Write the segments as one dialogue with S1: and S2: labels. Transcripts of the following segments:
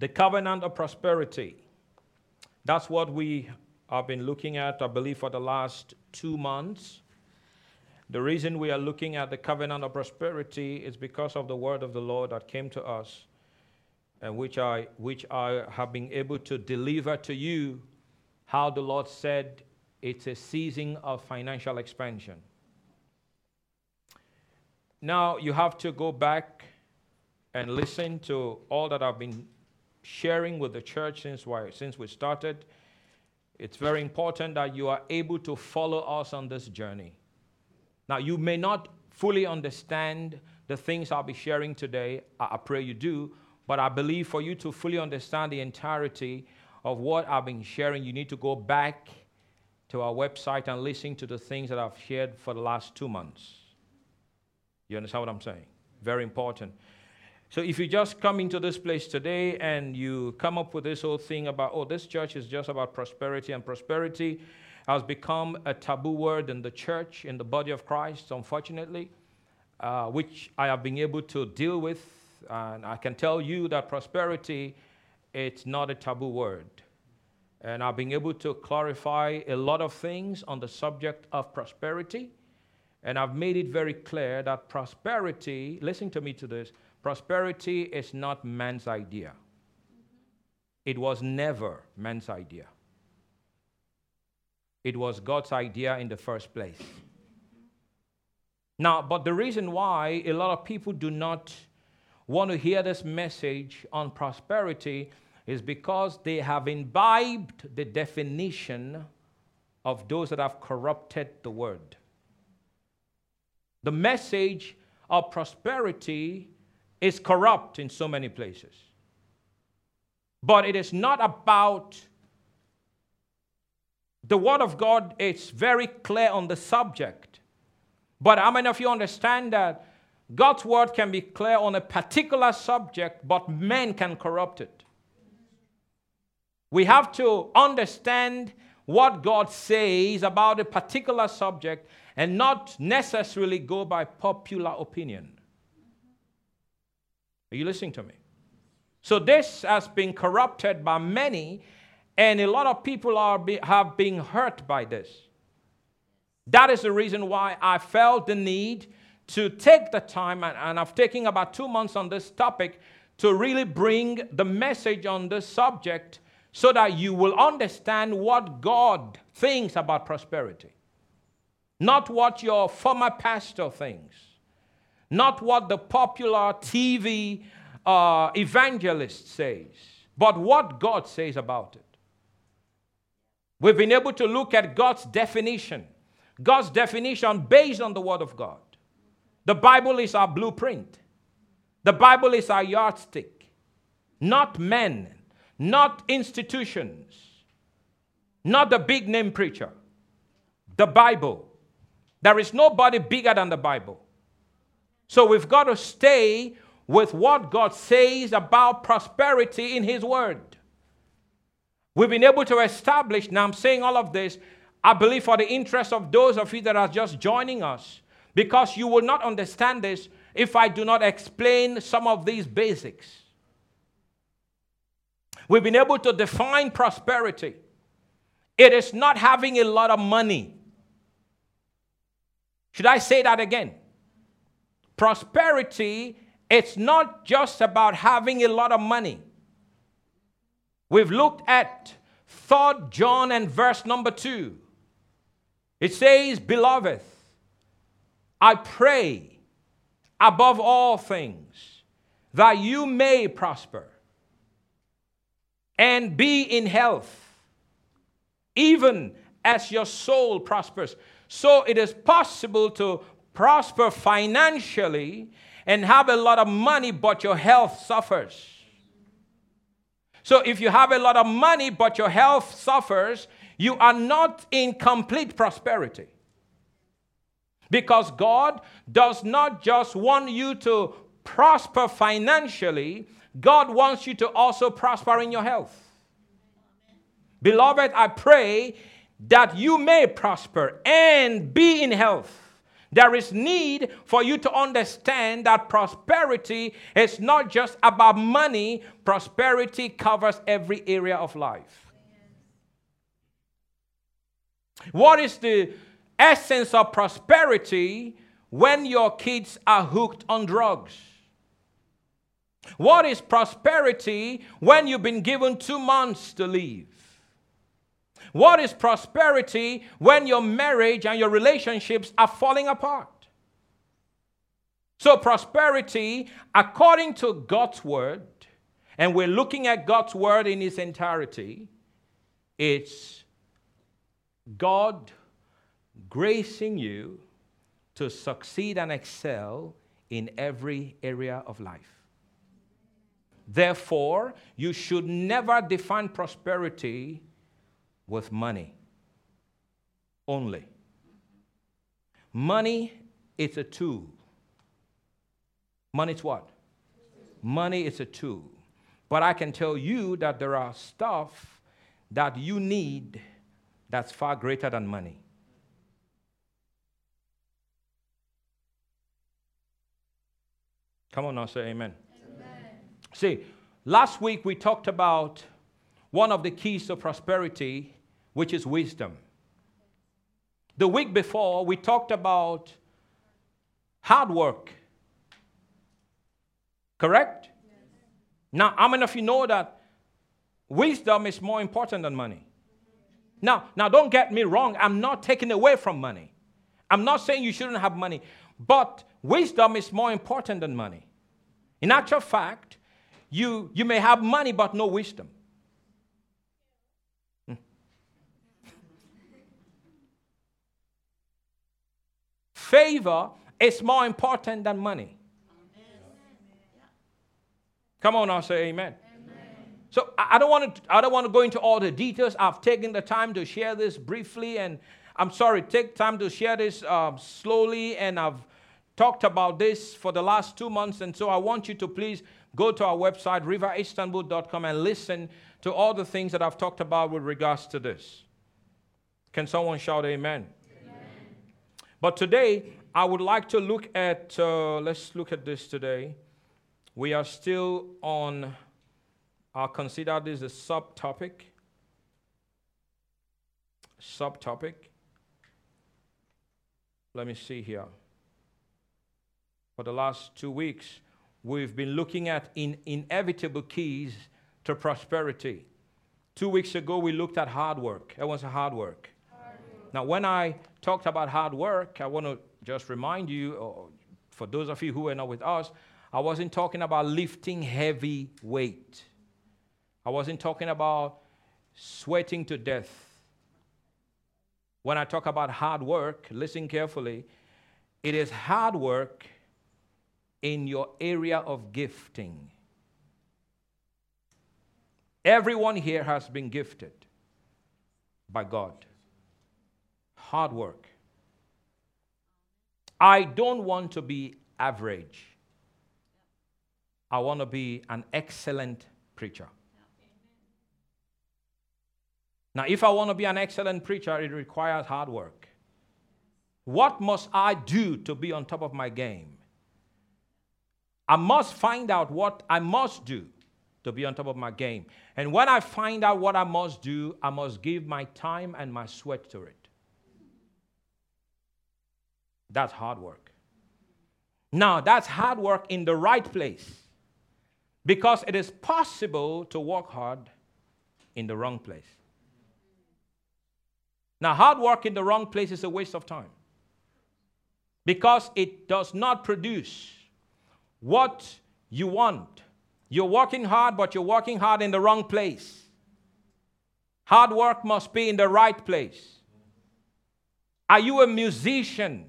S1: the covenant of prosperity. That's what we have been looking at, I believe, for the last two months. The reason we are looking at the covenant of prosperity is because of the word of the Lord that came to us and which I, which I have been able to deliver to you how the Lord said it's a season of financial expansion. Now you have to go back and listen to all that I've been sharing with the church since, since we started. It's very important that you are able to follow us on this journey. Now, you may not fully understand the things I'll be sharing today. I, pray you do. But I believe for you to fully understand the entirety of what I've been sharing, you need to go back to our website and listen to the things that I've shared for the last two months. You understand what I'm saying? Very important. So if you just come into this place today and you come up with this whole thing about, oh, this church is just about prosperity, and prosperity has become a taboo word in the church, in the body of Christ, unfortunately, uh, which I have been able to deal with. And I can tell you that prosperity, it's not a taboo word. And I've been able to clarify a lot of things on the subject of prosperity. And I've made it very clear that prosperity, listen to me to this, prosperity is not man's idea. It was never man's idea. It was God's idea in the first place. Now, but the reason why a lot of people do not want to hear this message on prosperity is because they have imbibed the definition of those that have corrupted the word. The message of prosperity is corrupt in so many places. But it is not about the Word of God, it's very clear on the subject. But how many of you understand that God's Word can be clear on a particular subject, but men can corrupt it? We have to understand what God says about a particular subject and not necessarily go by popular opinion. Are you listening to me? So, this has been corrupted by many, and a lot of people are be, have been hurt by this. That is the reason why I felt the need to take the time, and, and I've taken about two months on this topic to really bring the message on this subject so that you will understand what God thinks about prosperity. Not what your former pastor thinks, not what the popular TV uh, evangelist says, but what God says about it. We've been able to look at God's definition, God's definition based on the Word of God. The Bible is our blueprint, the Bible is our yardstick, not men, not institutions, not the big name preacher. The Bible. There is nobody bigger than the Bible. So we've got to stay with what God says about prosperity in His Word. We've been able to establish, now I'm saying all of this, I believe for the interest of those of you that are just joining us, because you will not understand this if I do not explain some of these basics. We've been able to define prosperity. It is not having a lot of money. Should I say that again? Prosperity, it's not just about having a lot of money. We've looked at 3 John and verse number 2. It says, Beloved, I pray above all things that you may prosper and be in health, even as your soul prospers. So it is possible to prosper financially and have a lot of money, but your health suffers. So if you have a lot of money, but your health suffers, you are not in complete prosperity. Because God does not just want you to prosper financially, God wants you to also prosper in your health. Beloved, I pray that you may prosper and be in health. There is need for you to understand that prosperity is not just about money, prosperity covers every area of life. What is the essence of prosperity when your kids are hooked on drugs? What is prosperity when you've been given two months to leave? What is prosperity when your marriage and your relationships are falling apart? So, prosperity, according to God's word, and we're looking at God's word in its entirety, it's God gracing you to succeed and excel in every area of life. Therefore, you should never define prosperity with money only. Money is a tool. Money is what? Money is a tool. But I can tell you that there are stuff that you need that's far greater than money. Come on now, say amen. See, last week we talked about one of the keys to prosperity, which is wisdom. The week before, we talked about hard work. Correct? Now, how many of you know that wisdom is more important than money? Now, now don't get me wrong, I'm not taking away from money. I'm not saying you shouldn't have money, but wisdom is more important than money. In actual fact, you, you may have money but no wisdom. Favor is more important than money. Come on now, say amen. amen. So I don't want to I don't want to go into all the details. I've taken the time to share this briefly, and I'm sorry, take time to share this uh, slowly, and I've talked about this for the last two months, and so I want you to please go to our website, riveristanbul.com, and listen to all the things that I've talked about with regards to this. Can someone shout amen? But today, I would like to look at, uh, let's look at this today. We are still on, I'll consider this a subtopic. Subtopic. Let me see here. For the last two weeks, we've been looking at in inevitable keys to prosperity. Two weeks ago, we looked at hard work. That was hard work. Now, when I talked about hard work, I want to just remind you, uh, for those of you who are not with us, I wasn't talking about lifting heavy weight. I wasn't talking about sweating to death. When I talk about hard work, listen carefully. It is hard work in your area of gifting. Everyone here has been gifted by God. Hard work. I don't want to be average. I want to be an excellent preacher. Now, if I want to be an excellent preacher, it requires hard work. What must I do to be on top of my game? I must find out what I must do to be on top of my game. And when I find out what I must do, I must give my time and my sweat to it. That's hard work. Now, that's hard work in the right place because it is possible to work hard in the wrong place. Now, hard work in the wrong place is a waste of time because it does not produce what you want. You're working hard, but you're working hard in the wrong place. Hard work must be in the right place. Are you a musician?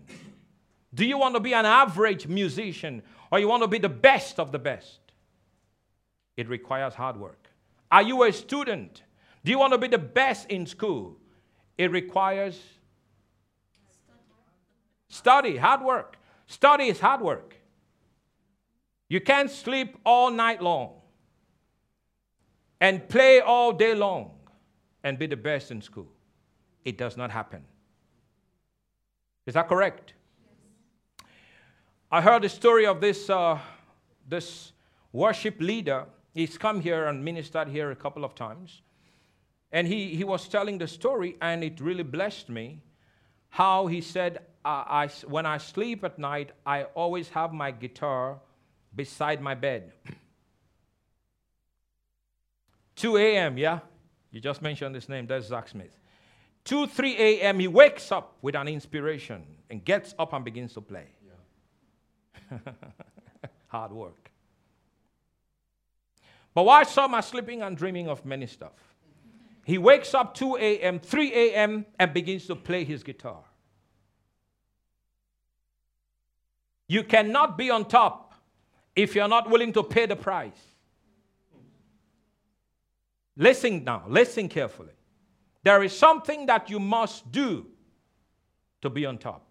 S1: Do you want to be an average musician or you want to be the best of the best? It requires hard work. Are you a student? Do you want to be the best in school? It requires study, hard work. Study is hard work. You can't sleep all night long and play all day long and be the best in school. It does not happen. Is that correct? I heard the story of this, uh, this worship leader. He's come here and ministered here a couple of times. And he, he was telling the story, and it really blessed me. How he said, I, I, When I sleep at night, I always have my guitar beside my bed. 2 a.m., yeah? You just mentioned his name. That's Zach Smith. 2, 3 a.m., he wakes up with an inspiration and gets up and begins to play. Hard work. But while some are sleeping and dreaming of many stuff, he wakes up 2 a.m., 3 a.m., and begins to play his guitar. You cannot be on top if you're not willing to pay the price. Listen now, listen carefully. There is something that you must do to be on top.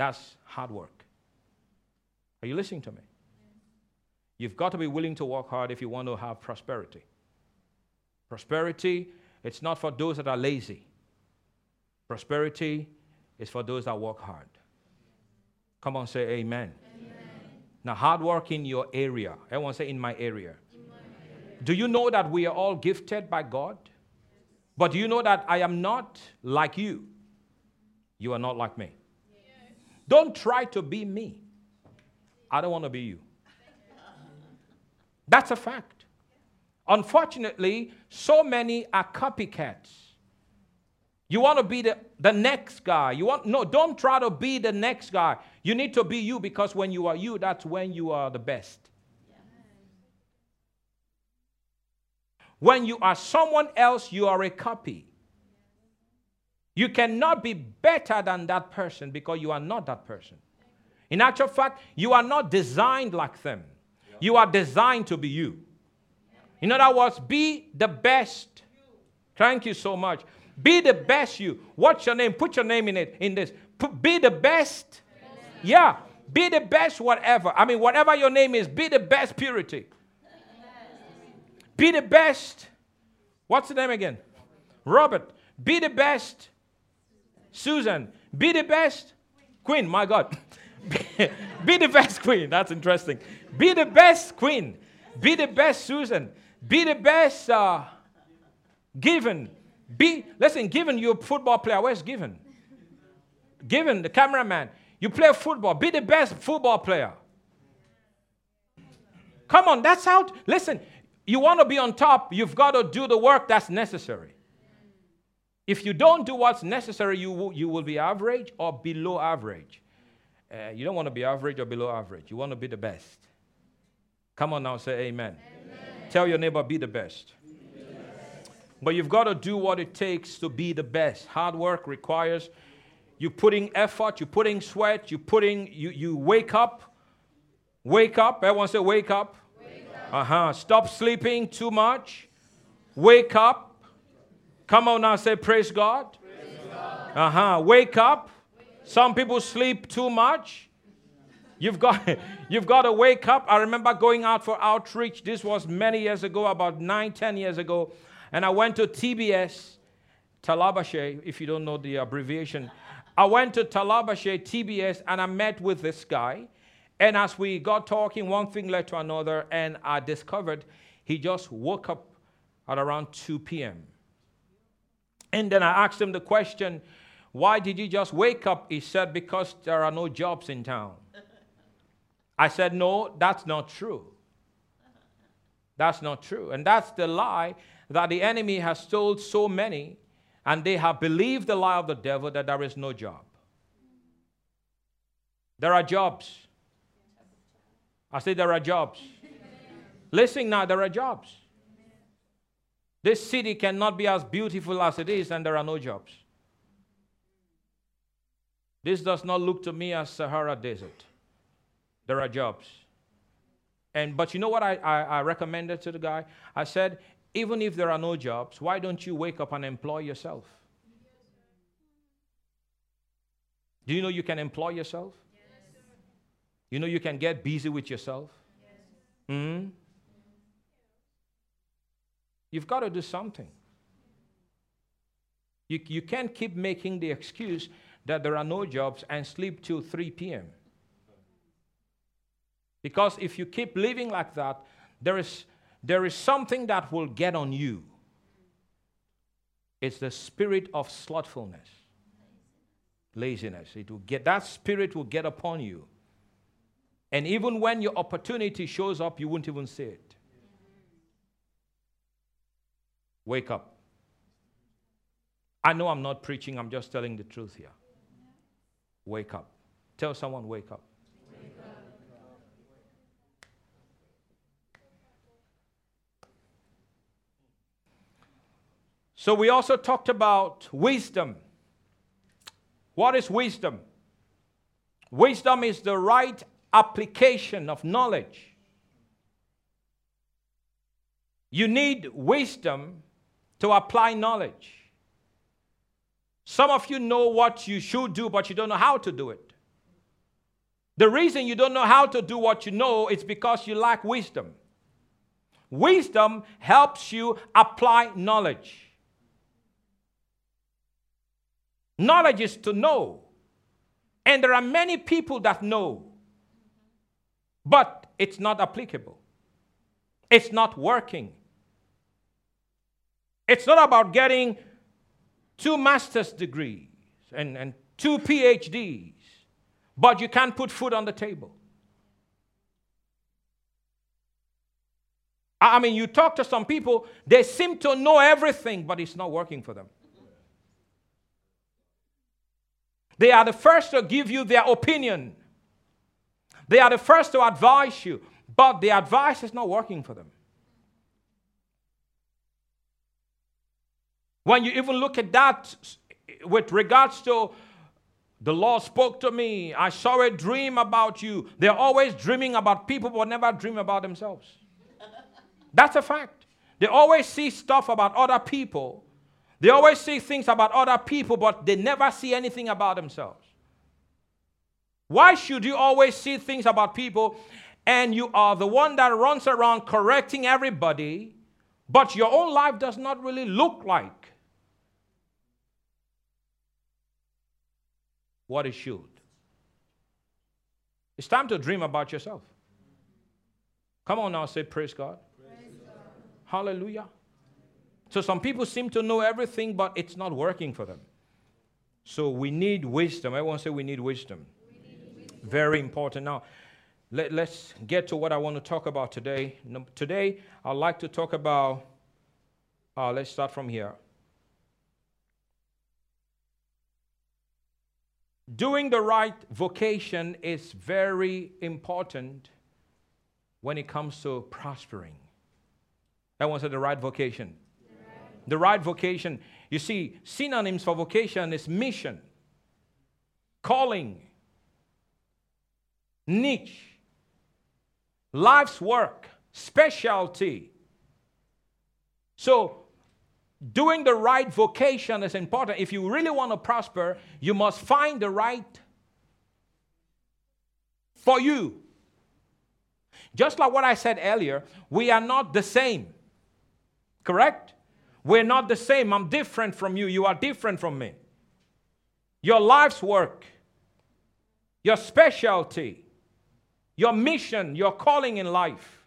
S1: That's hard work. Are you listening to me? You've got to be willing to work hard if you want to have prosperity. Prosperity, it's not for those that are lazy. Prosperity is for those that work hard. Come on, say amen. amen. Now, hard work in your area. Everyone say, in my area. In my area. Do you know that we are all gifted by God? But do you know that I am not like you? You are not like me. Don't try to be me. I don't want to be you. That's a fact. Unfortunately, so many are copycats. You want to be the, the next guy. You want no, don't try to be the next guy. You need to be you because when you are you, that's when you are the best. When you are someone else, you are a copy. You cannot be better than that person because you are not that person. In actual fact, you are not designed like them. You are designed to be you. In other words, be the best. Thank you so much. Be the best you. What's your name? Put your name in it in this. be the best. Yeah. Be the best whatever. I mean, whatever your name is, be the best purity. Be the best. What's the name again? Robert. Be the best. Susan. Be the best. Queen. My God. be the best queen. That's interesting. Be the best queen. Be the best Susan. Be the best uh, given. Be listen, given you a football player. Where's given? Given the cameraman. You play football. Be the best football player. Come on, that's how. Listen, you want to be on top, you've got to do the work that's necessary. If you don't do what's necessary, you will, you will be average or below average. Uh, you don't want to be average or below average. You want to be the best. Come on now, say amen. amen. Tell your neighbor, be the best. But you've got to do what it takes to be the best. Hard work requires you putting effort, you putting sweat, you putting you you wake up. Wake up. Everyone say wake up. up. Uh-huh. Stop sleeping too much. Wake up. Come on now, say praise God. God. Uh-huh. Wake up. Some people sleep too much. You've got, you've got to wake up. I remember going out for outreach. This was many years ago, about nine, ten years ago. And I went to TBS, Talabashe, if you don't know the abbreviation. I went to Talabashe, TBS, and I met with this guy. And as we got talking, one thing led to another, and I discovered he just woke up at around 2 p.m. And then I asked him the question, Why did you just wake up? He said, Because there are no jobs in town. I said, No, that's not true. That's not true. And that's the lie that the enemy has told so many, and they have believed the lie of the devil that there is no job. There are jobs. I say there are jobs. Listen now, there are jobs. This city cannot be as beautiful as it is, and there are no jobs. This does not look to me as Sahara Desert there are jobs. And but you know what I, I, I recommended to the guy? I said, even if there are no jobs, why don't you wake up and employ yourself? Do you know you can employ yourself? Yes. You know you can get busy with yourself? Yes. hmm You've got to do something. You, you can't keep making the excuse that there are no jobs and sleep till 3 p.m. Because if you keep living like that, there is, there is something that will get on you. It's the spirit of slothfulness, laziness. It will get, that spirit will get upon you. And even when your opportunity shows up, you won't even see it. Wake up. I know I'm not preaching, I'm just telling the truth here. Wake up. Tell someone, wake up. So, we also talked about wisdom. What is wisdom? Wisdom is the right application of knowledge. You need wisdom to apply knowledge. Some of you know what you should do, but you don't know how to do it. The reason you don't know how to do what you know is because you lack wisdom. Wisdom helps you apply knowledge. Knowledge is to know. And there are many people that know, but it's not applicable, it's not working. It's not about getting two master's degrees and, and two PhDs, but you can't put food on the table. I mean, you talk to some people, they seem to know everything, but it's not working for them. They are the first to give you their opinion. They are the first to advise you, but the advice is not working for them. When you even look at that with regards to the Lord spoke to me, I saw a dream about you. They're always dreaming about people, but never dream about themselves. That's a fact. They always see stuff about other people. They always see things about other people, but they never see anything about themselves. Why should you always see things about people and you are the one that runs around correcting everybody, but your own life does not really look like what it should. It's time to dream about yourself. Come on now, say praise God. Praise God. Hallelujah. So some people seem to know everything, but it's not working for them. So we need wisdom. Everyone say we need wisdom. We need wisdom. Very important. Now, let, us get to what I want to talk about today. Today, I'd like to talk about, uh, let's start from here. Doing the right vocation is very important when it comes to prospering. That was the right vocation. The right vocation. You see, synonyms for vocation is mission, calling, niche, life's work, specialty. So, doing the right vocation is important. If you really want to prosper, you must find the right for you. Just like what I said earlier, we are not the same. Correct? We're not the same. I'm different from you. You are different from me. Your life's work, your specialty, your mission, your calling in life.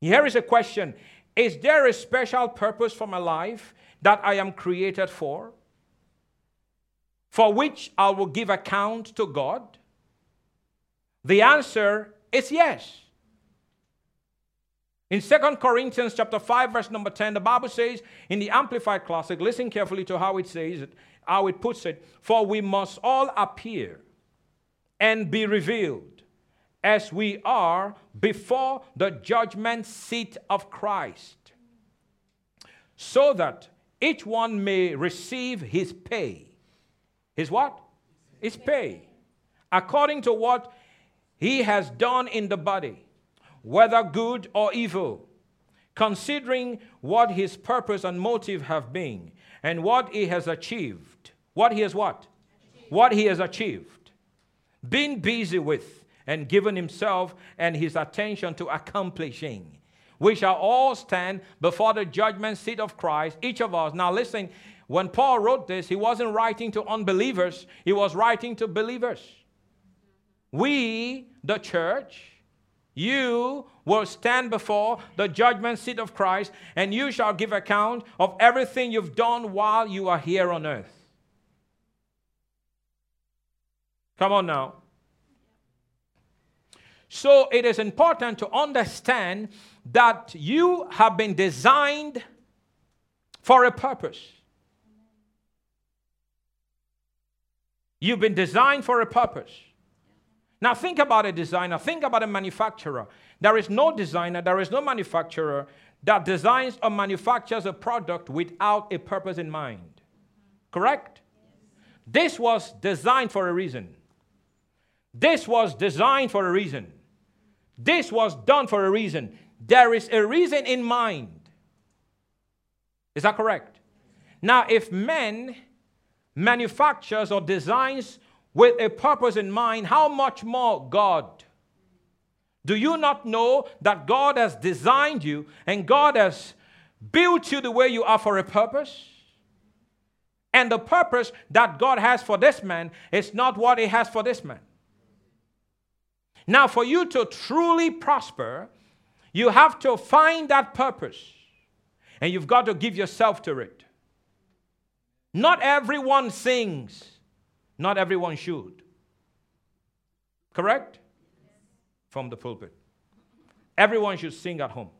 S1: Here is a question is there a special purpose for my life that I am created for? For which I will give account to God? The answer is yes. In 2 Corinthians chapter 5 verse number 10 the Bible says in the amplified classic listen carefully to how it says it how it puts it for we must all appear and be revealed as we are before the judgment seat of Christ, so that each one may receive his pay. His what? His pay. According to what he has done in the body, whether good or evil, considering what his purpose and motive have been, and what he has achieved. What he has what? Achieved. What he has achieved. Been busy with and given himself and his attention to accomplishing. We shall all stand before the judgment seat of Christ, each of us. Now, listen, when Paul wrote this, he wasn't writing to unbelievers, he was writing to believers. We, the church, you will stand before the judgment seat of Christ, and you shall give account of everything you've done while you are here on earth. Come on now. So it is important to understand that you have been designed for a purpose. You've been designed for a purpose. Now, think about a designer, think about a manufacturer. There is no designer, there is no manufacturer that designs or manufactures a product without a purpose in mind. Correct? This was designed for a reason. This was designed for a reason. This was done for a reason. There is a reason in mind. Is that correct? Now, if men manufactures or designs with a purpose in mind, how much more God? Do you not know that God has designed you and God has built you the way you are for a purpose? And the purpose that God has for this man is not what He has for this man. Now, for you to truly prosper, you have to find that purpose and you've got to give yourself to it. Not everyone sings, not everyone should. Correct? From the pulpit. Everyone should sing at home,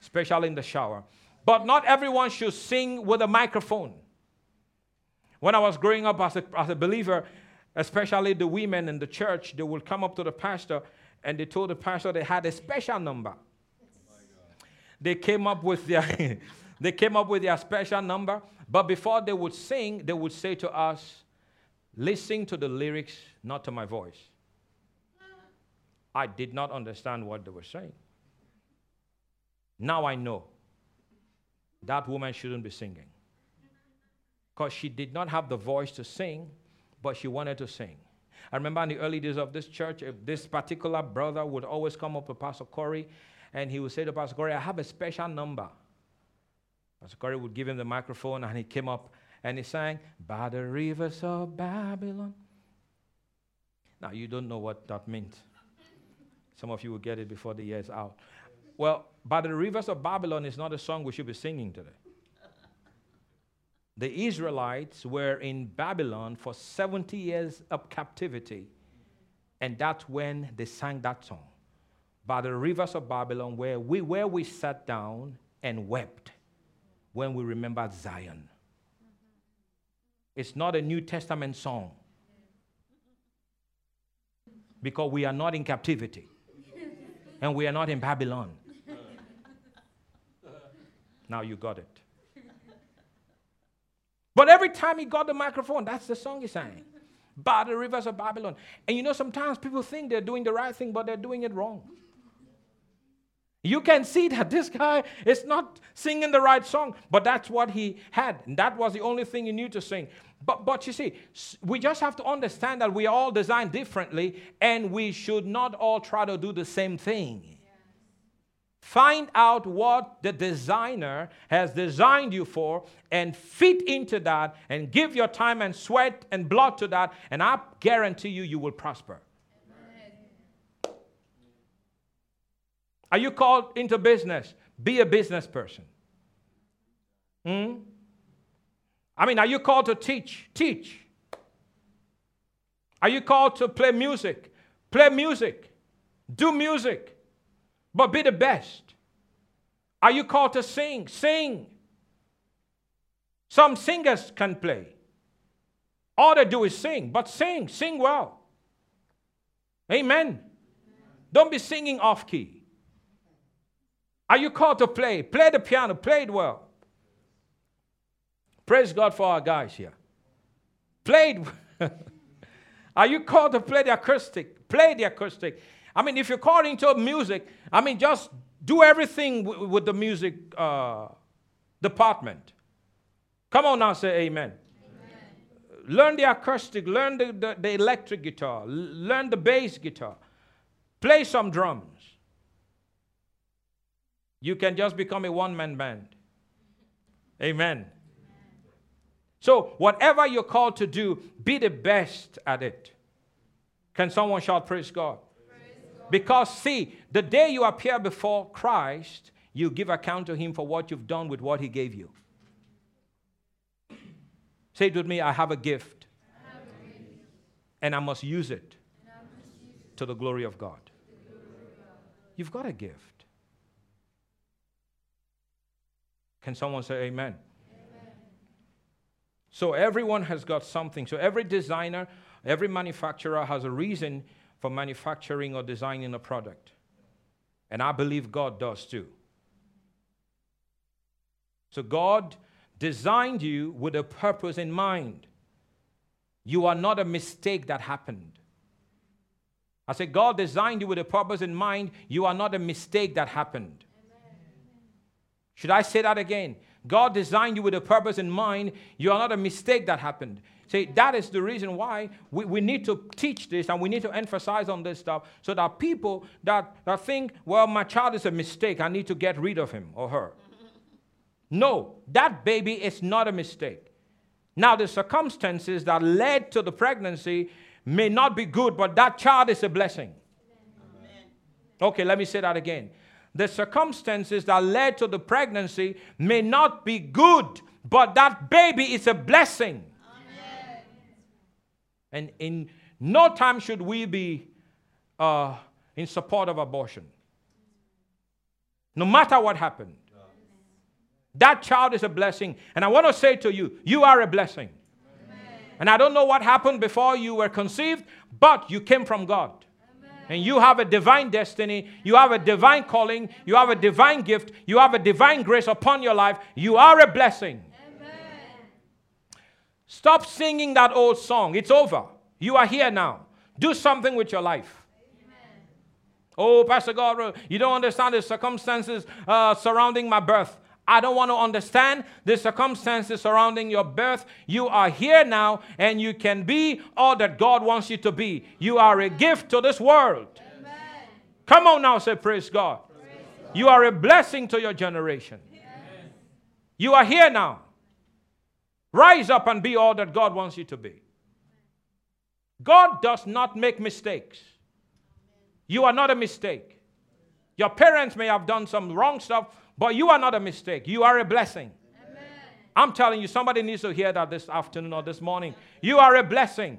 S1: especially in the shower. But not everyone should sing with a microphone. When I was growing up as a, as a believer, especially the women in the church, they would come up to the pastor and they told the pastor they had a special number. They came up with their they came up with their special number, but before they would sing, they would say to us, "Listen to the lyrics, not to my voice." I did not understand what they were saying. Now I know that woman shouldn't be singing because she did not have the voice to sing but she wanted to sing. I remember in the early days of this church, this particular brother would always come up to Pastor Corey and he would say to Pastor Corey, I have a special number. Pastor Corey would give him the microphone and he came up and he sang, By the rivers of Babylon. Now, you don't know what that meant. Some of you will get it before the year is out. Well, By the rivers of Babylon is not a song we should be singing today the Israelites were in Babylon for 70 years of captivity. And that's when they sang that song. By the rivers of Babylon, where we, where we sat down and wept when we remembered Zion. It's not a New Testament song because we are not in captivity and we are not in Babylon. Now you got it. But every time he got the microphone, that's the song he sang. By the rivers of Babylon. And you know, sometimes people think they're doing the right thing, but they're doing it wrong. You can see that this guy is not singing the right song, but that's what he had. And that was the only thing he knew to sing. But, but you see, we just have to understand that we are all designed differently, and we should not all try to do the same thing. Find out what the designer has designed you for and fit into that and give your time and sweat and blood to that, and I guarantee you, you will prosper. Amen. Are you called into business? Be a business person. Hmm? I mean, are you called to teach? Teach. Are you called to play music? Play music. Do music but be the best. Are you called to sing? Sing. Some singers can play. All they do is sing, but sing, sing well. Amen. Don't be singing off key. Are you called to play? Play the piano, play it well. Praise God for our guys here. Played. Are you called to play the acoustic? Play the acoustic. I mean, if you're called into music, I mean, just do everything w- with the music uh, department. Come on now, say amen. amen. Learn the acoustic, learn the, the, the electric guitar, learn the bass guitar, play some drums. You can just become a one man band. Amen. So, whatever you're called to do, be the best at it. Can someone shout, Praise God? Because, see, the day you appear before Christ, you give account to Him for what you've done with what He gave you. Say it with me I have a gift, have a gift. and I must use it, must use it. to the glory God. Glory of God. You've got a gift. Can someone say amen? So everyone has got something. So every designer, every manufacturer has a reason for manufacturing or designing a product. And I believe God does too. So God designed you with a purpose in mind. You are not a mistake that happened. I said, God designed you with a purpose in mind. You are not a mistake that happened. Amen. Should I say that again? God designed you with a purpose in mind. You are not a mistake that happened. See, that is the reason why we, we need to teach this and we need to emphasize on this stuff so that people that, that think, well, my child is a mistake, I need to get rid of him or her. No, that baby is not a mistake. Now, the circumstances that led to the pregnancy may not be good, but that child is a blessing. Amen. Okay, let me say that again the circumstances that led to the pregnancy may not be good, but that baby is a blessing. Amen. And in no time should we be uh, in support of abortion. No matter what happened. That child is a blessing. And I want to say to you, you are a blessing. Amen. And I don't know what happened before you were conceived, but you came from God. And you have a divine destiny, you have a divine calling, you have a divine gift, you have a divine grace upon your life. You are a blessing. Amen. Stop singing that old song. It's over. You are here now. Do something with your life. Amen. Oh, Pastor God, you don't understand the circumstances uh, surrounding my birth. I don't want to understand the circumstances surrounding your birth. You are here now and you can be all that God wants you to be. You are a gift to this world. Amen. Come on now, say, Praise God. Praise God. You are a blessing to your generation. Yes. You are here now. Rise up and be all that God wants you to be. God does not make mistakes. You are not a mistake. Your parents may have done some wrong stuff, but you are not a mistake. You are a blessing. Amen. I'm telling you, somebody needs to hear that this afternoon or this morning. You are a blessing,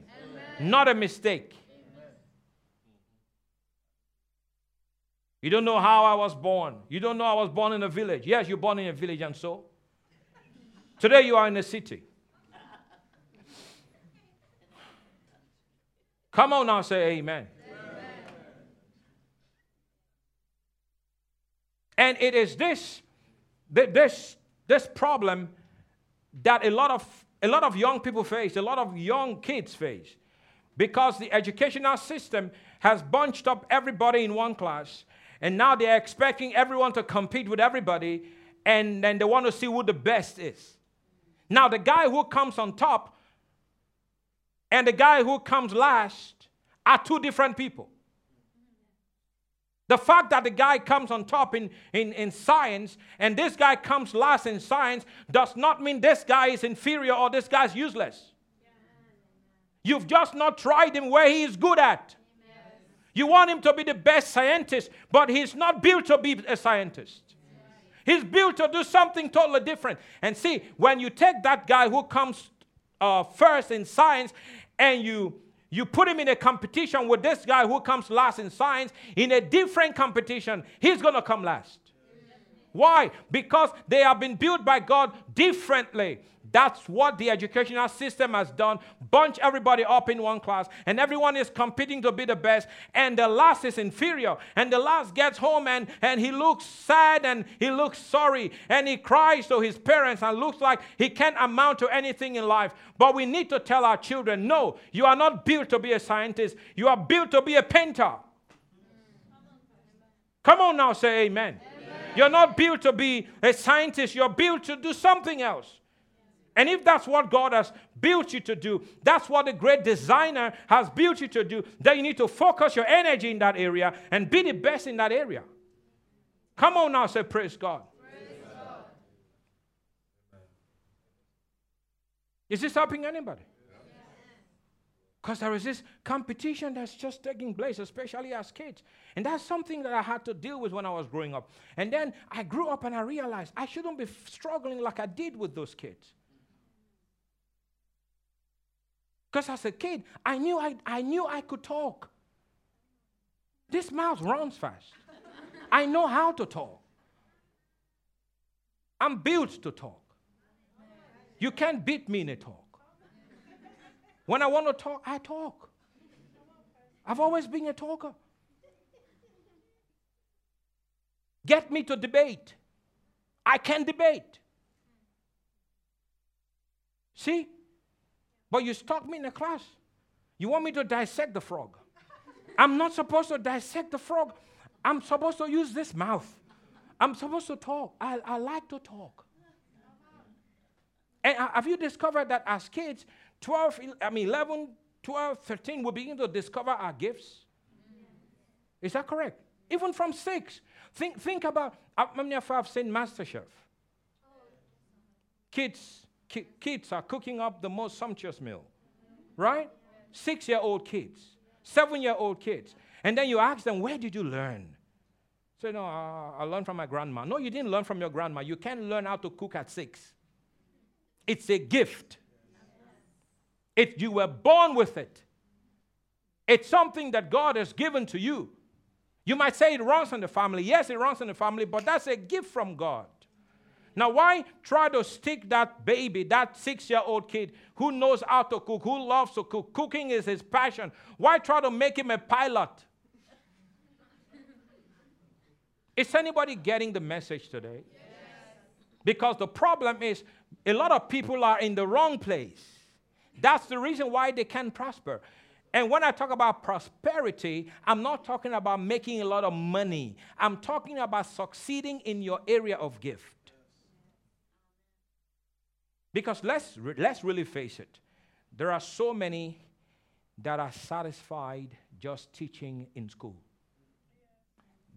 S1: Amen. not a mistake. Amen. You don't know how I was born. You don't know I was born in a village. Yes, you're born in a village, and so. Today you are in a city. Come on now, say amen. And it is this, this, this problem that a lot of a lot of young people face, a lot of young kids face, because the educational system has bunched up everybody in one class, and now they're expecting everyone to compete with everybody, and then they want to see who the best is. Now, the guy who comes on top and the guy who comes last are two different people. The fact that the guy comes on top in, in, in science and this guy comes last in science does not mean this guy is inferior or this guy is useless. You've just not tried him where he is good at. You want him to be the best scientist, but he's not built to be a scientist. He's built to do something totally different. And see, when you take that guy who comes uh, first in science and you you put him in a competition with this guy who comes last in science, in a different competition, he's going to come last. Why? Because they have been built by God differently. That's what the educational system has done. Bunch everybody up in one class, and everyone is competing to be the best, and the last is inferior. And the last gets home and, and he looks sad and he looks sorry and he cries to his parents and looks like he can't amount to anything in life. But we need to tell our children no, you are not built to be a scientist, you are built to be a painter. Come on now, say amen. amen. You're not built to be a scientist, you're built to do something else. And if that's what God has built you to do, that's what the great designer has built you to do, then you need to focus your energy in that area and be the best in that area. Come on now, say, Praise God. Praise God. Is this helping anybody? Because there is this competition that's just taking place, especially as kids. And that's something that I had to deal with when I was growing up. And then I grew up and I realized I shouldn't be struggling like I did with those kids. Because as a kid, I knew I, I knew I could talk. This mouth runs fast. I know how to talk. I'm built to talk. You can't beat me in a talk. When I want to talk, I talk. I've always been a talker. Get me to debate. I can debate. See? But you stuck me in a class. You want me to dissect the frog. I'm not supposed to dissect the frog. I'm supposed to use this mouth. I'm supposed to talk. I, I like to talk. And uh, have you discovered that as kids, 12, I mean 11, 12, 13, we begin to discover our gifts? Is that correct? Even from six. Think, think about uh, how many of you have seen MasterChef? Kids, ki- kids are cooking up the most sumptuous meal, right? Six year old kids, seven year old kids. And then you ask them, Where did you learn? Say, No, I, I learned from my grandma. No, you didn't learn from your grandma. You can't learn how to cook at six. It's a gift. If you were born with it, it's something that God has given to you. You might say it runs in the family. Yes, it runs in the family, but that's a gift from God. Now, why try to stick that baby, that six year old kid who knows how to cook, who loves to cook? Cooking is his passion. Why try to make him a pilot? is anybody getting the message today? Yes. Because the problem is a lot of people are in the wrong place. That's the reason why they can't prosper. And when I talk about prosperity, I'm not talking about making a lot of money. I'm talking about succeeding in your area of gift. Because let's, let's really face it, there are so many that are satisfied just teaching in school.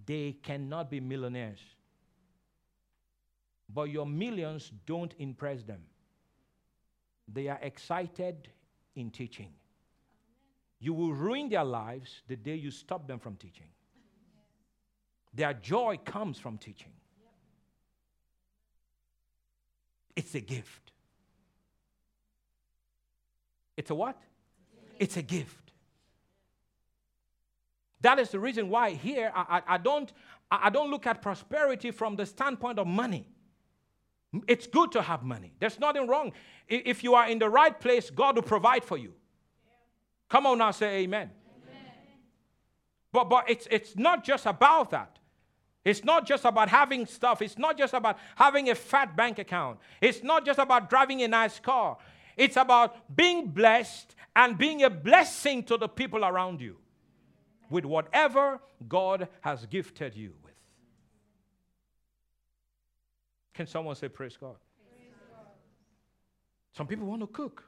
S1: They cannot be millionaires. But your millions don't impress them. They are excited in teaching. You will ruin their lives the day you stop them from teaching. Their joy comes from teaching. It's a gift. It's a what? It's a gift. That is the reason why here I, I, I don't, I don't look at prosperity from the standpoint of money. It's good to have money. There's nothing wrong. If you are in the right place, God will provide for you. Come on now, say amen. amen. But, but it's, it's not just about that. It's not just about having stuff. It's not just about having a fat bank account. It's not just about driving a nice car. It's about being blessed and being a blessing to the people around you with whatever God has gifted you with. Can someone say, Praise God? Some people want to cook.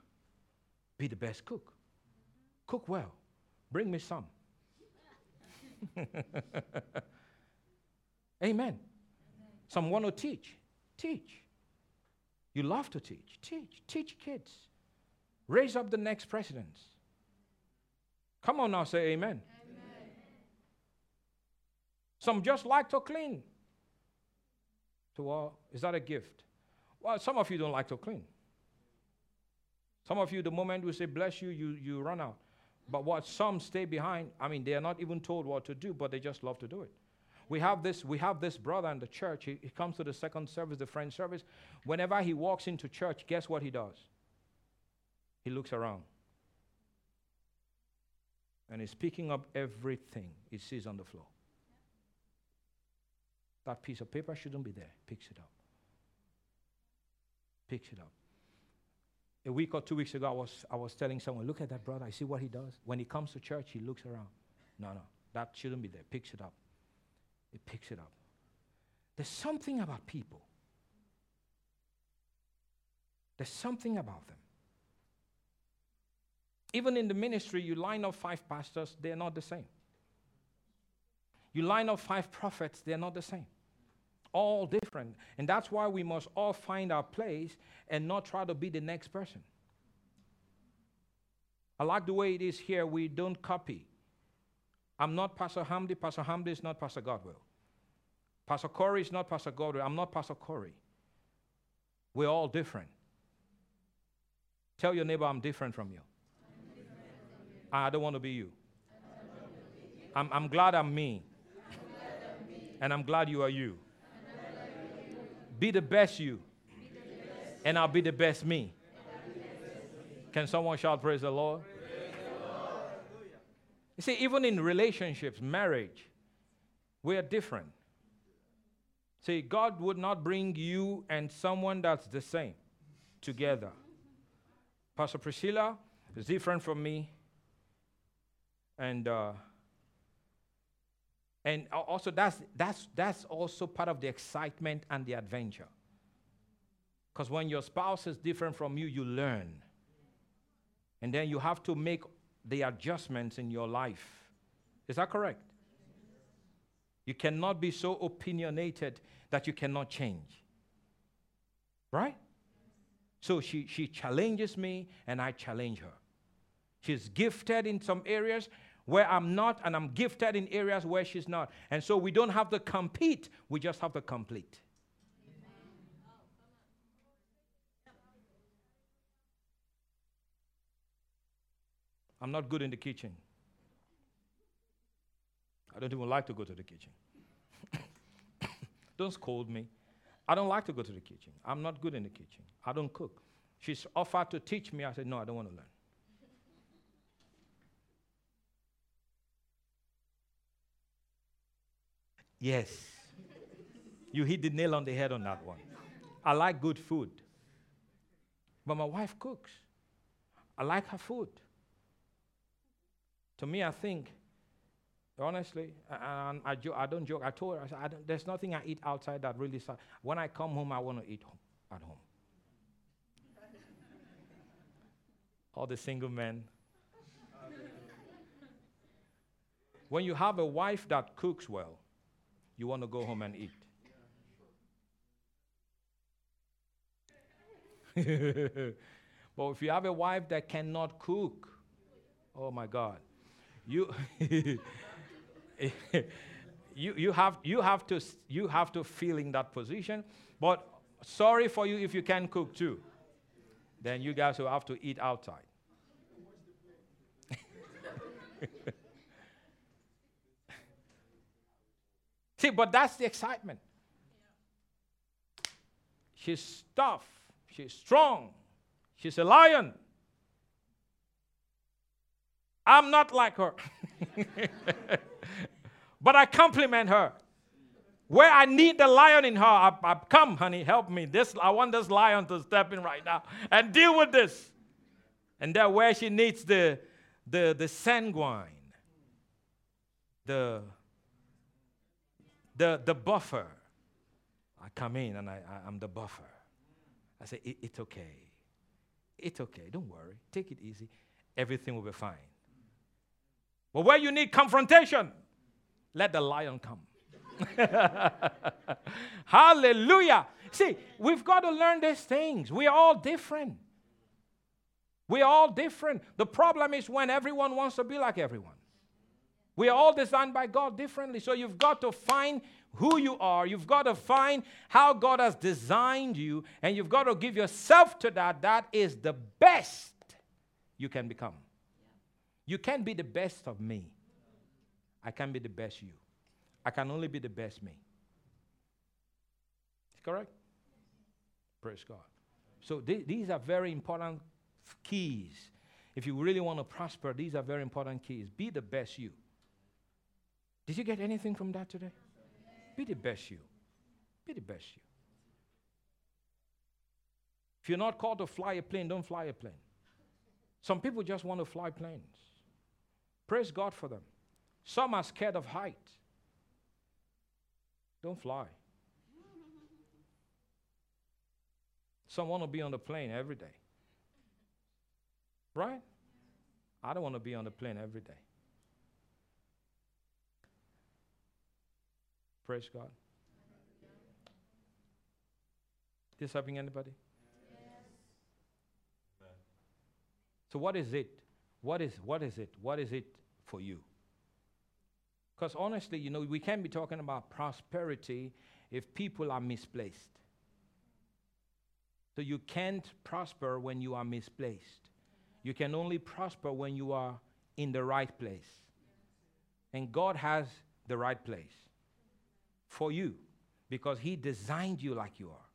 S1: Be the best cook. Cook well. Bring me some. Amen. Some want to teach. Teach. You love to teach. Teach. Teach kids. Raise up the next presidents. Come on now, say amen. amen. Some just like to clean. So, well, is that a gift? Well, some of you don't like to clean. Some of you, the moment we say bless you, you, you run out. But what some stay behind, I mean, they are not even told what to do, but they just love to do it. We have this, we have this brother in the church. He, he comes to the second service, the French service. Whenever he walks into church, guess what he does? He looks around. And he's picking up everything he sees on the floor. That piece of paper shouldn't be there. Picks it up. Picks it up a week or two weeks ago, I was, I was telling someone, look at that brother. I see what he does. When he comes to church, he looks around. No, no, that shouldn't be there. Picks it up. He picks it up. There's something about people. There's something about them. Even in the ministry, you line up five pastors, they're not the same. You line up five prophets, they're not the same all different. And that's why we must all find our place and not try to be the next person. I like the way it is here. We don't copy. I'm not Pastor Hamdi. Pastor Hamdi is not Pastor Godwill. Pastor Corey is not Pastor Godwill. I'm not Pastor Corey. We're all different. Tell your neighbor, I'm different from you. Different from you. I don't want to be you. I'm, I'm glad I'm me. And I'm glad you are you. Be the best you. And I'll be the best me. Can someone shout, Praise the Lord? You see, even in relationships, marriage, we are different. See, God would not bring you and someone that's the same together. Pastor Priscilla is different from me. And uh, and also that's that's that's also part of the excitement and the adventure. Because when your spouse is different from you, you learn. And then you have to make the adjustments in your life. Is that correct? You cannot be so opinionated that you cannot change. Right? So she, she challenges me and I challenge her. She's gifted in some areas where I'm not, and I'm gifted in areas where she's not. And so we don't have to compete, we just have to complete. I'm not good in the kitchen. I don't even like to go to the kitchen. don't scold me. I don't like to go to the kitchen. I'm not good in the kitchen. I don't cook. She's offered to teach me. I said, No, I don't want to learn. yes. you hit the nail on the head on that one. I like good food. But my wife cooks. I like her food. To me, I think, honestly, and I, I, don't joke. I told her, I said, I there's nothing I eat outside that really. When I come home, I want to eat at home. All the single men. when you have a wife that cooks well, you want to go home and eat. but if you have a wife that cannot cook, oh my God, you you, you, have, you, have to, you have to feel in that position. But sorry for you if you can cook too. Then you guys will have to eat outside. See, but that's the excitement. She's tough. She's strong. She's a lion. I'm not like her. but I complement her. Where I need the lion in her, I, I, come, honey, help me. This I want this lion to step in right now and deal with this. And then where she needs the the the sanguine, the the the buffer, I come in and I, I am the buffer. I say it, it's okay, it's okay. Don't worry, take it easy. Everything will be fine. But where you need confrontation, let the lion come. Hallelujah. See, we've got to learn these things. We are all different. We are all different. The problem is when everyone wants to be like everyone. We are all designed by God differently. So you've got to find who you are. You've got to find how God has designed you. And you've got to give yourself to that. That is the best you can become. You can't be the best of me. I can't be the best you. I can only be the best me. Correct? Praise God. So th- these are very important keys. If you really want to prosper, these are very important keys. Be the best you. Did you get anything from that today? Be the best you. Be the best you. If you're not called to fly a plane, don't fly a plane. Some people just want to fly planes. Praise God for them. Some are scared of height. Don't fly. Some want to be on the plane every day. Right? I don't want to be on the plane every day. Praise God. This helping anybody? Yes. So what is it? What is, what is it? What is it for you? Because honestly, you know, we can't be talking about prosperity if people are misplaced. So you can't prosper when you are misplaced. You can only prosper when you are in the right place. And God has the right place for you because He designed you like you are.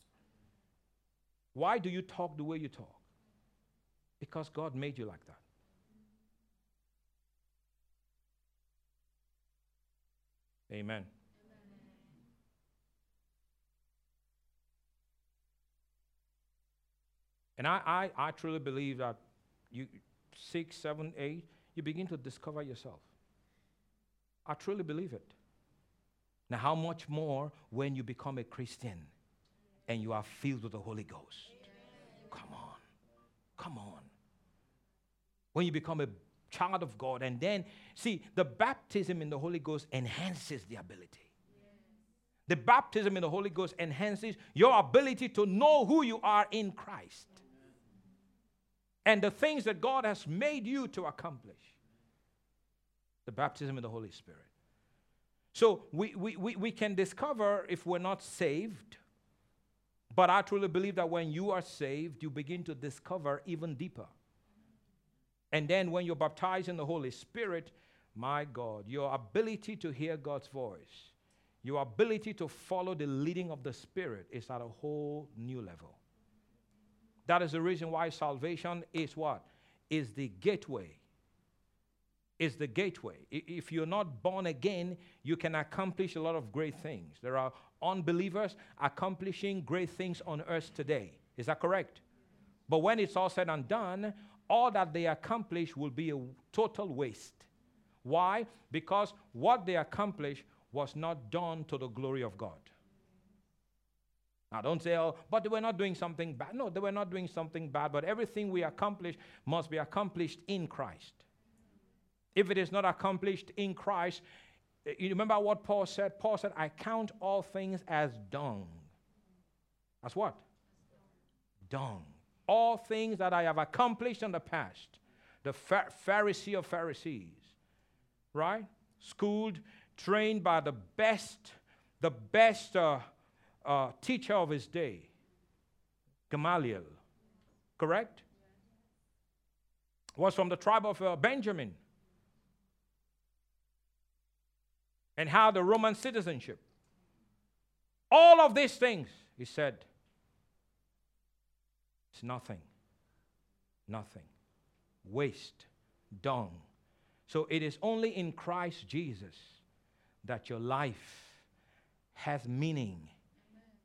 S1: Why do you talk the way you talk? Because God made you like that. Amen. And I, I, I truly believe that you six, seven, eight, you begin to discover yourself. I truly believe it. Now, how much more when you become a Christian and you are filled with the Holy Ghost? Come on. Come on. When you become a child of God, and then, see, the baptism in the Holy Ghost enhances the ability. The baptism in the Holy Ghost enhances your ability to know who you are in Christ and the things that God has made you to accomplish. The baptism in the Holy Spirit. So we, we, we, we can discover if we're not saved, but I truly believe that when you are saved, you begin to discover even deeper. And then when you're baptized in the Holy Spirit, my God, your ability to hear God's voice, your ability to follow the leading of the Spirit is at a whole new level. That is the reason why salvation is what? Is the gateway. Is the gateway. If you're not born again, you can accomplish a lot of great things. There are unbelievers accomplishing great things on earth today. Is that correct? But when it's all said and done, all that they accomplish will be a total waste. Why? Because what they accomplish was not done to the glory of God. Now, don't say, oh, but they were not doing something bad. No, they were not doing something bad, but everything we accomplish must be accomplished in Christ. If it is not accomplished in Christ, eh, you remember what Paul said? Paul said, I count all things as dung. As what? Dung. All things that I have accomplished in the past. The Pharisee of Pharisees, right? Schooled, trained by the best, the best. Uh, uh, teacher of his day, Gamaliel, correct? Was from the tribe of uh, Benjamin and had the Roman citizenship. All of these things, he said, it's nothing. Nothing. Waste, dung. So it is only in Christ Jesus that your life has meaning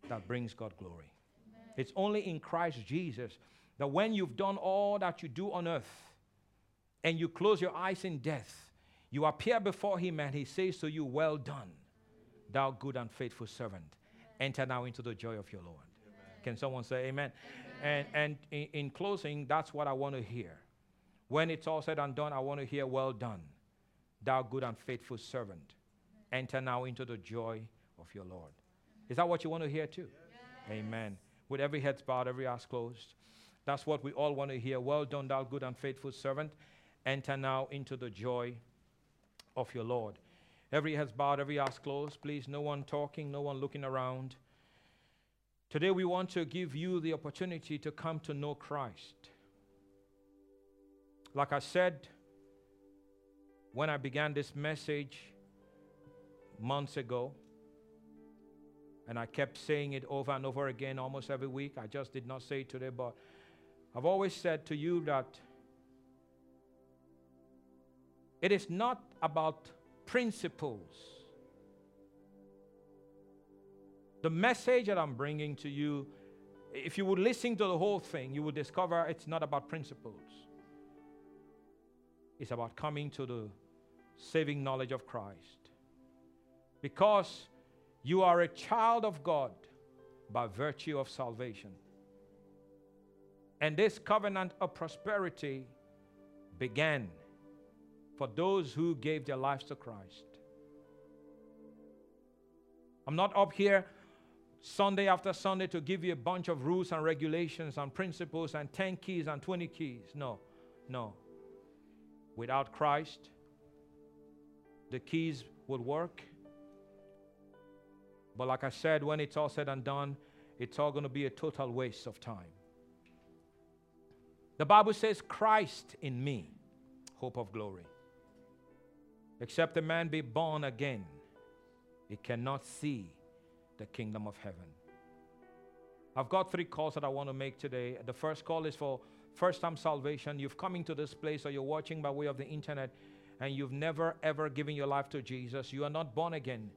S1: that brings God glory. Amen. It's only in Christ Jesus that when you've done all that you do on earth and you close your eyes in death, you appear before Him and He says to you, Well done, thou good and faithful servant. Enter now into the joy of your Lord. Amen. Can someone say amen? And, and in, in closing, that's what I want to hear. When it's all said and done, I want to hear, Well done, thou good and faithful servant. Enter now into the joy of your Lord. Is that what you want to hear too? Yes. Amen. With every head bowed, every eyes closed. That's what we all want to hear. Well done, thou good and faithful servant. Enter now into the joy of your Lord. Every head bowed, every eyes closed. Please, no one talking, no one looking around. Today, we want to give you the opportunity to come to know Christ. Like I said when I began this message months ago, and I kept saying it over and over again almost every week. I just did not say it today, but I've always said to you that it is not about principles. The message that I'm bringing to you, if you would listen to the whole thing, you will discover it's not about principles. It's about coming to the saving knowledge of Christ. Because you are a child of God by virtue of salvation. And this covenant of prosperity began for those who gave their lives to Christ. I'm not up here Sunday after Sunday to give you a bunch of rules and regulations and principles and 10 keys and 20 keys. No, no. without Christ, the keys would work. But like I said, when it's all said and done, it's all going to be a total waste of time. The Bible says, Christ in me, hope of glory. Except a man be born again, he cannot see the kingdom of heaven. I've got three calls that I want to make today. The first call is for first time salvation. You've come into this place or you're watching by way of the internet and you've never ever given your life to Jesus. You are not born again.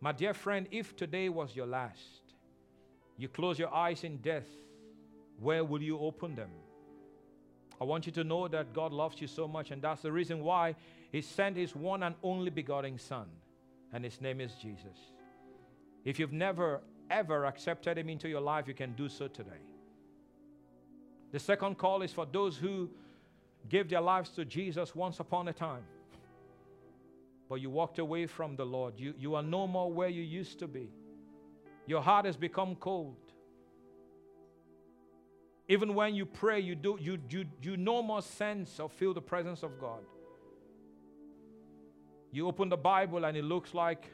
S1: My dear friend, if today was your last, you close your eyes in death, where will you open them? I want you to know that God loves you so much, and that's the reason why He sent His one and only begotten Son, and His name is Jesus. If you've never ever accepted Him into your life, you can do so today. The second call is for those who gave their lives to Jesus once upon a time, but you walked away from the Lord. You, you are no more where you used to be. Your heart has become cold. Even when you pray, you do you you you no more sense or feel the presence of God. You open the Bible and it looks like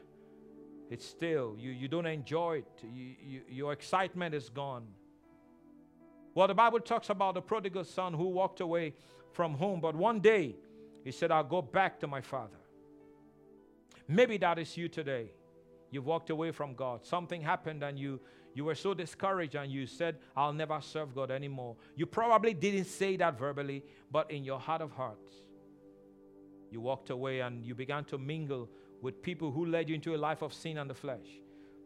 S1: it's still. You, you don't enjoy it. You, you, your excitement is gone. Well, the Bible talks about the prodigal son who walked away from home, but one day he said, I'll go back to my father. Maybe that is you today. You've walked away from God. Something happened and you, you were so discouraged and you said, I'll never serve God anymore. You probably didn't say that verbally, but in your heart of hearts, you walked away and you began to mingle with people who led you into a life of sin and the flesh.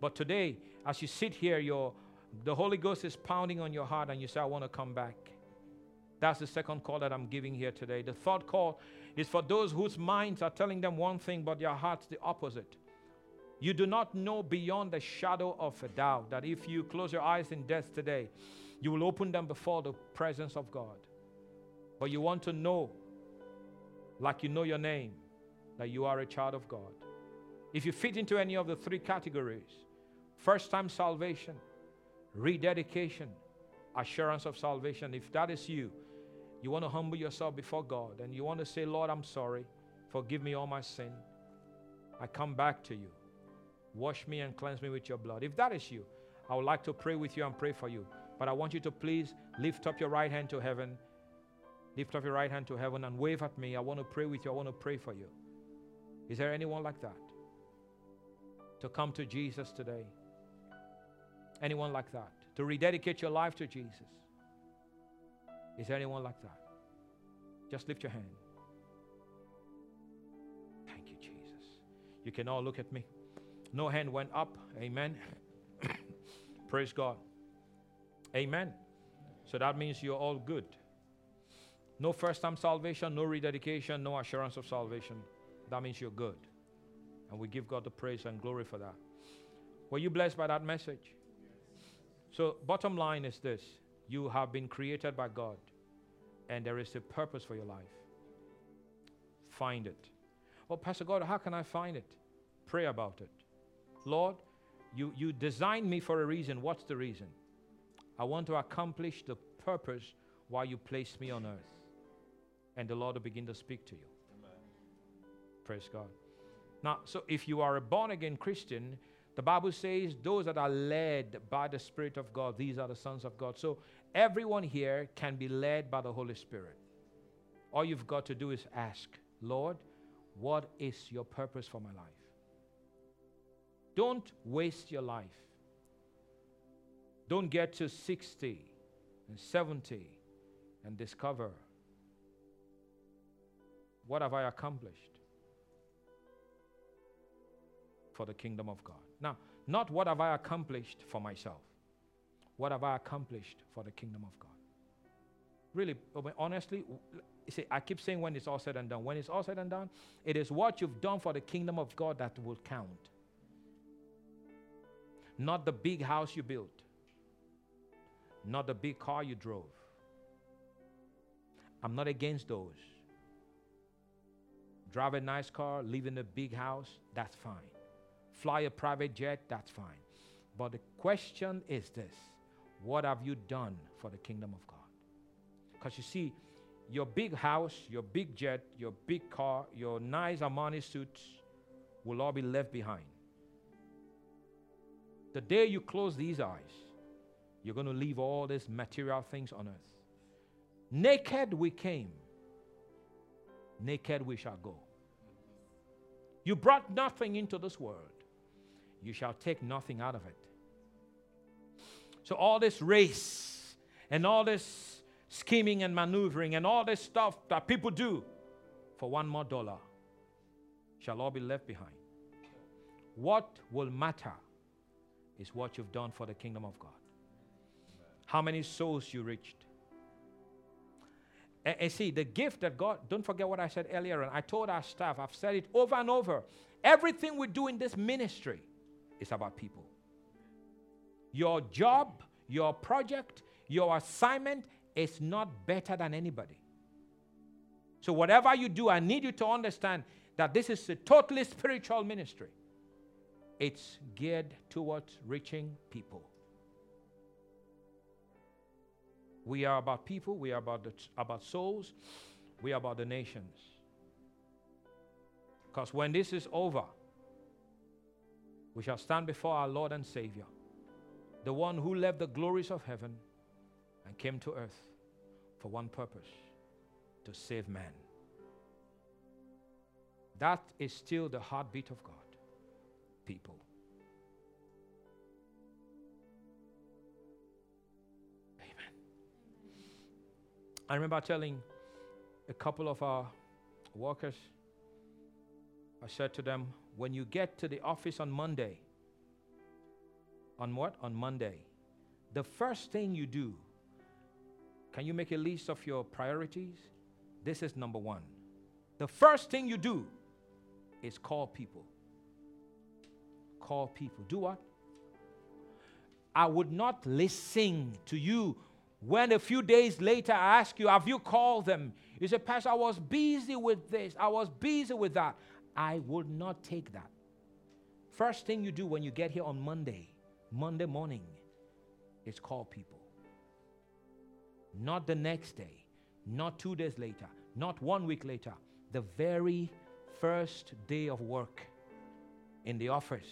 S1: But today, as you sit here, your, the Holy Ghost is pounding on your heart and you say, I want to come back. That's the second call that I'm giving here today. The third call is for those whose minds are telling them one thing, but their hearts the opposite. You do not know beyond the shadow of a doubt that if you close your eyes in death today, you will open them before the presence of God. But you want to know, like you know your name, that you are a child of God. If you fit into any of the three categories first time salvation, rededication, assurance of salvation if that is you, you want to humble yourself before God and you want to say, Lord, I'm sorry. Forgive me all my sin. I come back to you. Wash me and cleanse me with your blood. If that is you, I would like to pray with you and pray for you. But I want you to please lift up your right hand to heaven. Lift up your right hand to heaven and wave at me. I want to pray with you. I want to pray for you. Is there anyone like that? To come to Jesus today? Anyone like that? To rededicate your life to Jesus? Is there anyone like that? Just lift your hand. Thank you, Jesus. You can all look at me. No hand went up. Amen. Praise God. Amen. So that means you're all good. No first time salvation, no rededication, no assurance of salvation. That means you're good. And we give God the praise and glory for that. Were you blessed by that message? So, bottom line is this you have been created by God, and there is a purpose for your life. Find it. Oh, Pastor God, how can I find it? Pray about it. Lord, you, you designed me for a reason. What's the reason? I want to accomplish the purpose why you placed me on earth. And the Lord will begin to speak to you. Praise God. Now, so if you are a born again Christian, the Bible says those that are led by the Spirit of God, these are the sons of God. So everyone here can be led by the Holy Spirit. All you've got to do is ask, Lord, what is your purpose for my life? Don't waste your life. Don't get to 60 and 70 and discover what have I accomplished for the kingdom of God. Now, not what have I accomplished for myself. What have I accomplished for the kingdom of God? Really, honestly, see, I keep saying when it's all said and done. When it's all said and done, it is what you've done for the kingdom of God that will count not the big house you built, not the big car you drove. I'm not against those. Drive a nice car, live in a big house, that's fine. Fly a private jet, that's fine. But the question is this what have you done for the kingdom of God? Because you see, your big house, your big jet, your big car, your nice Armani suits will all be left behind. The day you close these eyes, you're going to leave all these material things on earth. Naked we came, naked we shall go. You brought nothing into this world, you shall take nothing out of it. So, all this race and all this scheming and maneuvering and all this stuff that people do for one more dollar shall all be left behind. What will matter is what you've done for the kingdom of God. How many souls you reached. And, and, see, the gift that God, don't forget what I said earlier, and I told our staff, I've said it over and over. Everything we do in this ministry is about people. Your job, your project, your assignment is not better than anybody. So, whatever you do, I need you to understand that this is a totally spiritual ministry. It's geared towards reaching people. We are about people, we are about, the, about souls, we are about the nations. Because when this is over, we shall stand before our Lord and Savior, the one who left the glories of heaven and came to earth for one purpose to save man. That is still the heartbeat of God people. Amen. I remember telling a couple of our workers, I said to them, when you get to the office on Monday, on what? On Monday, the first thing you do, can you make a list of your priorities? This is number one. The first thing you do is call people. Call people. Do what? I would not listen to you when a few days later I ask you, Have you called them? You say, Pastor, I was busy with this, I was busy with that. I would not take that. First thing you do when you get here on Monday, Monday morning, is call people. Not the next day, not two days later, not one week later. The very first day of work in the office,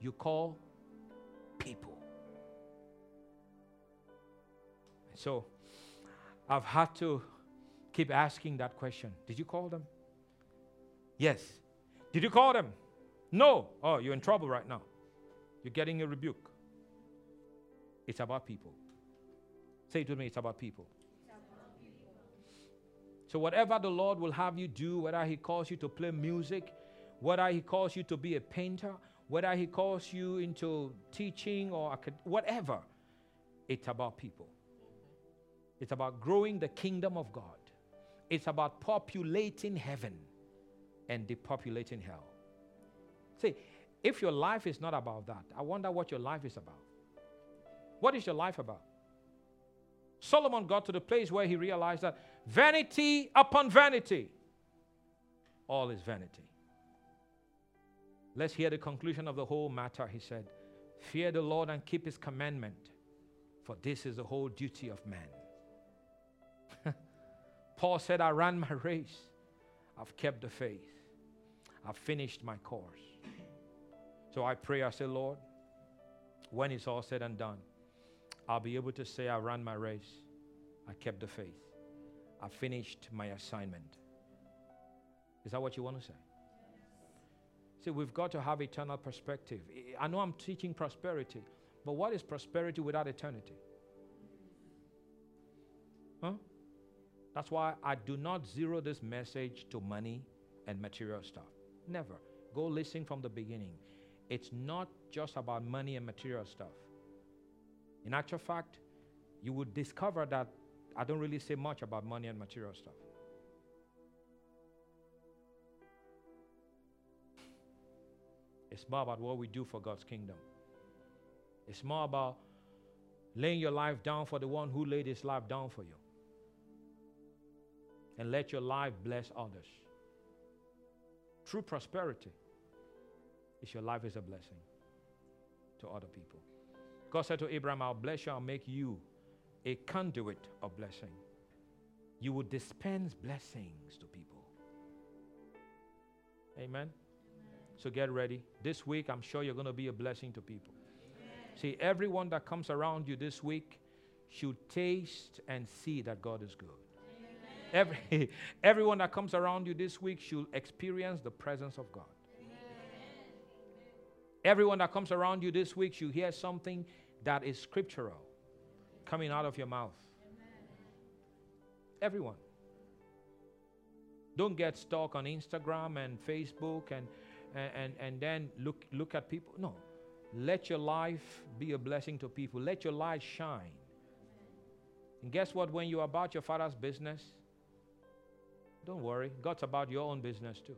S1: you call people. So I've had to keep asking that question. Did you call them? Yes. Did you call them? No. Oh, you're in trouble right now. You're getting a rebuke. It's about people. Say it with me it's about people. So, whatever the Lord will have you do, whether He calls you to play music, whether He calls you to be a painter, whether He calls you into teaching or whatever, it's about people. It's about growing the kingdom of God. It's about populating heaven and depopulating hell. See, if your life is not about that, I wonder what your life is about. What is your life about? Solomon got to the place where he realized that vanity upon vanity, all is vanity. Let's hear the conclusion of the whole matter. He said, Fear the Lord and keep his commandment, for this is the whole duty of man. Paul said, I ran my race. I've kept the faith. I've finished my course. So I pray, I say, Lord, when it's all said and done, I'll be able to say, I ran my race. I kept the faith. I finished my assignment. Is that what you want to say? See, we've got to have eternal perspective. I know I'm teaching prosperity, but what is prosperity without eternity? Huh? That's why I do not zero this message to money and material stuff. Never. Go listen from the beginning. It's not just about money and material stuff. In actual fact, you would discover that I don't really say much about money and material stuff. It's more about what we do for God's kingdom. It's more about laying your life down for the one who laid his life down for you and let your life bless others. True prosperity is your life is a blessing to other people. God said to Abraham, I'll bless you, I'll make you a conduit of blessing. You will dispense blessings to people. Amen. So get ready. This week, I'm sure you're going to be a blessing to people. See, everyone that comes around you this week should taste and see that God is good. Every, everyone that comes around you this week should experience the presence of God. Everyone that comes around you this week should hear something that is scriptural coming out of your mouth. Everyone. Don't get stuck on Instagram and Facebook and, and, and then look, look at people. No. Let your life be a blessing to people. Let your light shine. And guess what? When you're about your father's business, don't worry. God's about your own business too.